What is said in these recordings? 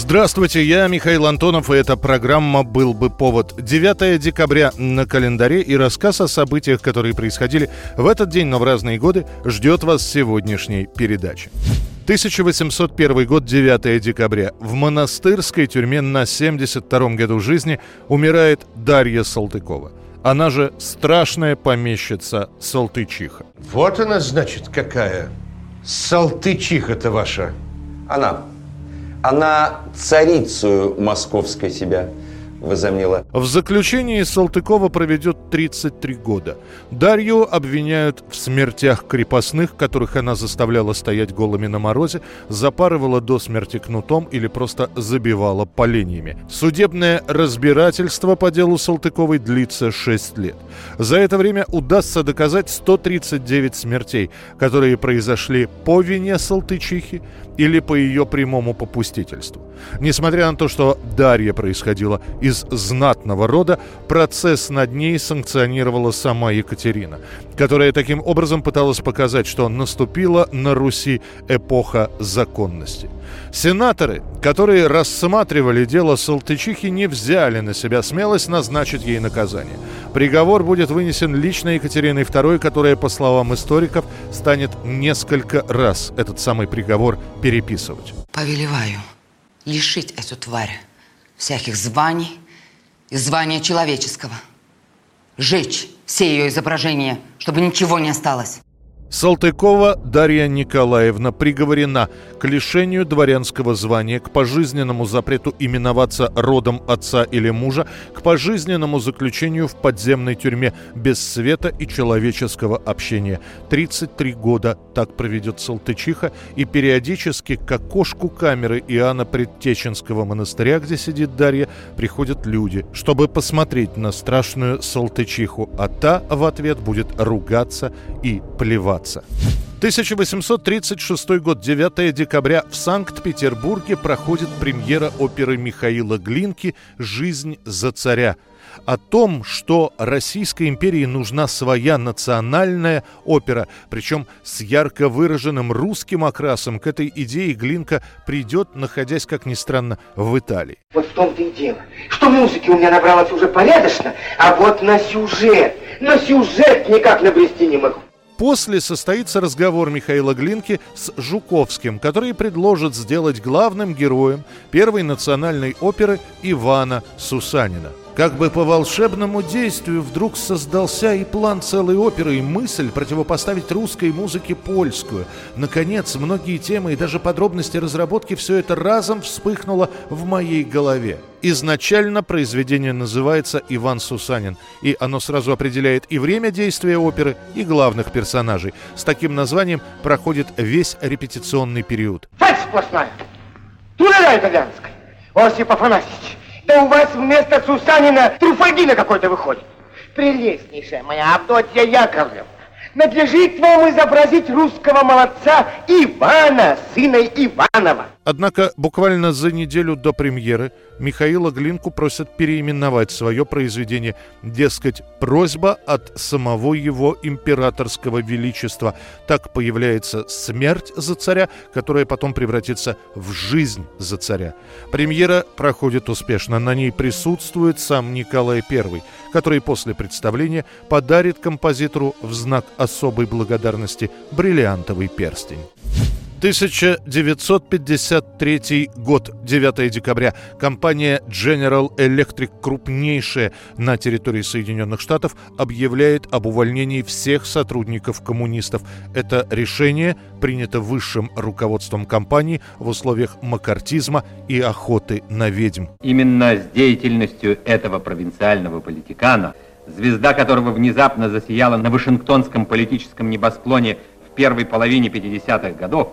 Здравствуйте, я Михаил Антонов, и эта программа «Был бы повод». 9 декабря на календаре и рассказ о событиях, которые происходили в этот день, но в разные годы, ждет вас в сегодняшней передаче. 1801 год, 9 декабря. В монастырской тюрьме на 72-м году жизни умирает Дарья Салтыкова. Она же страшная помещица Салтычиха. Вот она, значит, какая. Салтычиха-то ваша. Она. Она царицу московской себя возомнила. В заключении Салтыкова проведет 33 года. Дарью обвиняют в смертях крепостных, которых она заставляла стоять голыми на морозе, запарывала до смерти кнутом или просто забивала поленьями. Судебное разбирательство по делу Салтыковой длится 6 лет. За это время удастся доказать 139 смертей, которые произошли по вине Салтычихи или по ее прямому попустительству. Несмотря на то, что Дарья происходила из знатного рода, процесс над ней санкционировала сама Екатерина, которая таким образом пыталась показать, что наступила на Руси эпоха законности. Сенаторы, которые рассматривали дело Салтычихи, не взяли на себя смелость назначить ей наказание. Приговор будет вынесен лично Екатериной II, которая, по словам историков, станет несколько раз этот самый приговор переписывать. Повелеваю лишить эту тварь всяких званий и звания человеческого. Жечь все ее изображения, чтобы ничего не осталось. Салтыкова Дарья Николаевна приговорена к лишению дворянского звания, к пожизненному запрету именоваться родом отца или мужа, к пожизненному заключению в подземной тюрьме без света и человеческого общения. 33 года так проведет Салтычиха, и периодически к окошку камеры Иоанна Предтеченского монастыря, где сидит Дарья, приходят люди, чтобы посмотреть на страшную Салтычиху, а та в ответ будет ругаться и плеваться. 1836 год, 9 декабря, в Санкт-Петербурге проходит премьера оперы Михаила Глинки «Жизнь за царя». О том, что Российской империи нужна своя национальная опера, причем с ярко выраженным русским окрасом, к этой идее Глинка придет, находясь, как ни странно, в Италии. Вот в том-то и дело, что музыки у меня набралось уже порядочно, а вот на сюжет, на сюжет никак набрести не могу. После состоится разговор Михаила Глинки с Жуковским, который предложит сделать главным героем первой национальной оперы Ивана Сусанина. Как бы по волшебному действию вдруг создался и план целой оперы, и мысль противопоставить русской музыке польскую. Наконец, многие темы и даже подробности разработки все это разом вспыхнуло в моей голове. Изначально произведение называется «Иван Сусанин», и оно сразу определяет и время действия оперы, и главных персонажей. С таким названием проходит весь репетиционный период. Фальшь сплошная. Туляля итальянская. Осип Афанасьевич, да у вас вместо Сусанина Труфальдина какой-то выходит. Прелестнейшая моя Авдотья Яковлевна, надлежит вам изобразить русского молодца Ивана, сына Иванова. Однако буквально за неделю до премьеры Михаила Глинку просят переименовать свое произведение. Дескать, просьба от самого его императорского величества. Так появляется смерть за царя, которая потом превратится в жизнь за царя. Премьера проходит успешно. На ней присутствует сам Николай I, который после представления подарит композитору в знак особой благодарности бриллиантовый перстень. 1953 год, 9 декабря. Компания General Electric, крупнейшая на территории Соединенных Штатов, объявляет об увольнении всех сотрудников коммунистов. Это решение принято высшим руководством компании в условиях макартизма и охоты на ведьм. Именно с деятельностью этого провинциального политикана, звезда которого внезапно засияла на Вашингтонском политическом небосклоне в первой половине 50-х годов,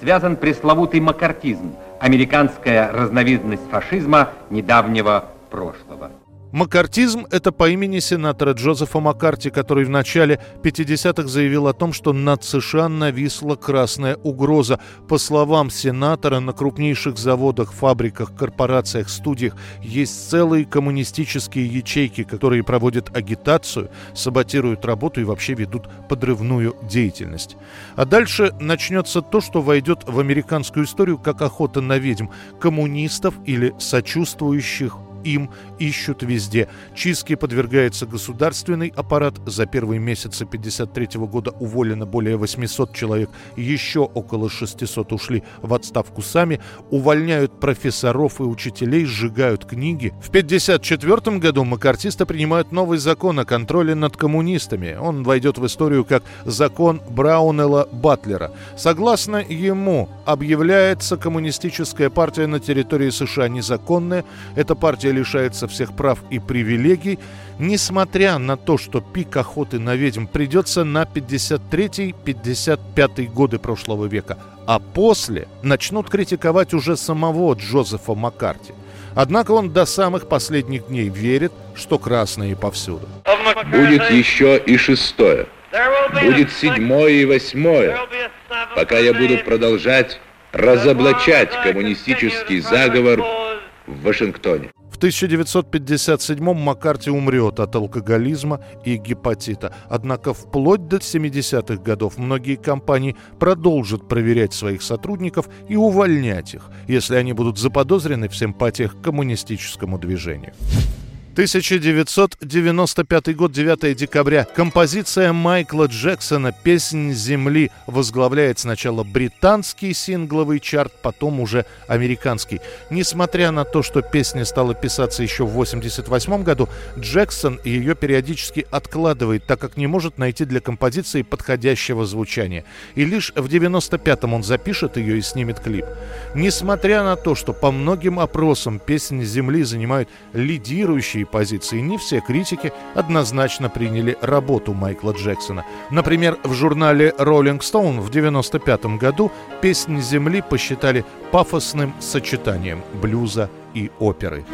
связан пресловутый макартизм, американская разновидность фашизма недавнего прошлого. Маккартизм – это по имени сенатора Джозефа Маккарти, который в начале 50-х заявил о том, что над США нависла красная угроза. По словам сенатора, на крупнейших заводах, фабриках, корпорациях, студиях есть целые коммунистические ячейки, которые проводят агитацию, саботируют работу и вообще ведут подрывную деятельность. А дальше начнется то, что войдет в американскую историю как охота на ведьм – коммунистов или сочувствующих им ищут везде. Чистке подвергается государственный аппарат. За первые месяцы 1953 года уволено более 800 человек. Еще около 600 ушли в отставку сами. Увольняют профессоров и учителей, сжигают книги. В 1954 году макартисты принимают новый закон о контроле над коммунистами. Он войдет в историю как закон Браунелла Батлера. Согласно ему, объявляется коммунистическая партия на территории США незаконная. Эта партия лишается всех прав и привилегий, несмотря на то, что пик охоты на ведьм придется на 53-55 годы прошлого века, а после начнут критиковать уже самого Джозефа Маккарти. Однако он до самых последних дней верит, что красные повсюду. Будет еще и шестое. Будет седьмое и восьмое, пока я буду продолжать разоблачать коммунистический заговор в Вашингтоне. В 1957-м Маккарти умрет от алкоголизма и гепатита. Однако вплоть до 70-х годов многие компании продолжат проверять своих сотрудников и увольнять их, если они будут заподозрены в симпатиях к коммунистическому движению. 1995 год, 9 декабря. Композиция Майкла Джексона «Песнь земли» возглавляет сначала британский сингловый чарт, потом уже американский. Несмотря на то, что песня стала писаться еще в 1988 году, Джексон ее периодически откладывает, так как не может найти для композиции подходящего звучания. И лишь в 1995-м он запишет ее и снимет клип. Несмотря на то, что по многим опросам «Песнь земли» занимают лидирующие позиции, не все критики однозначно приняли работу Майкла Джексона. Например, в журнале Rolling Stone в 1995 году «Песнь земли» посчитали пафосным сочетанием блюза и оперы.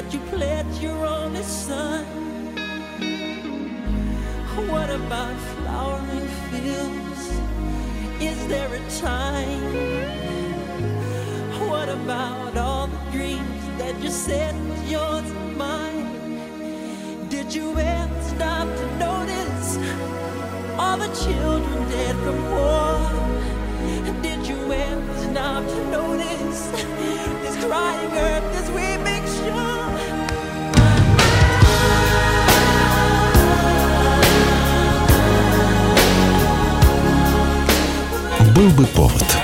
That you pledged your only son? What about flowering fields? Is there a time? What about all the dreams that you said was yours and mine? Did you ever stop to notice all the children dead from war? Stop to notice this crying earth, this weeping shore? Был бы повод.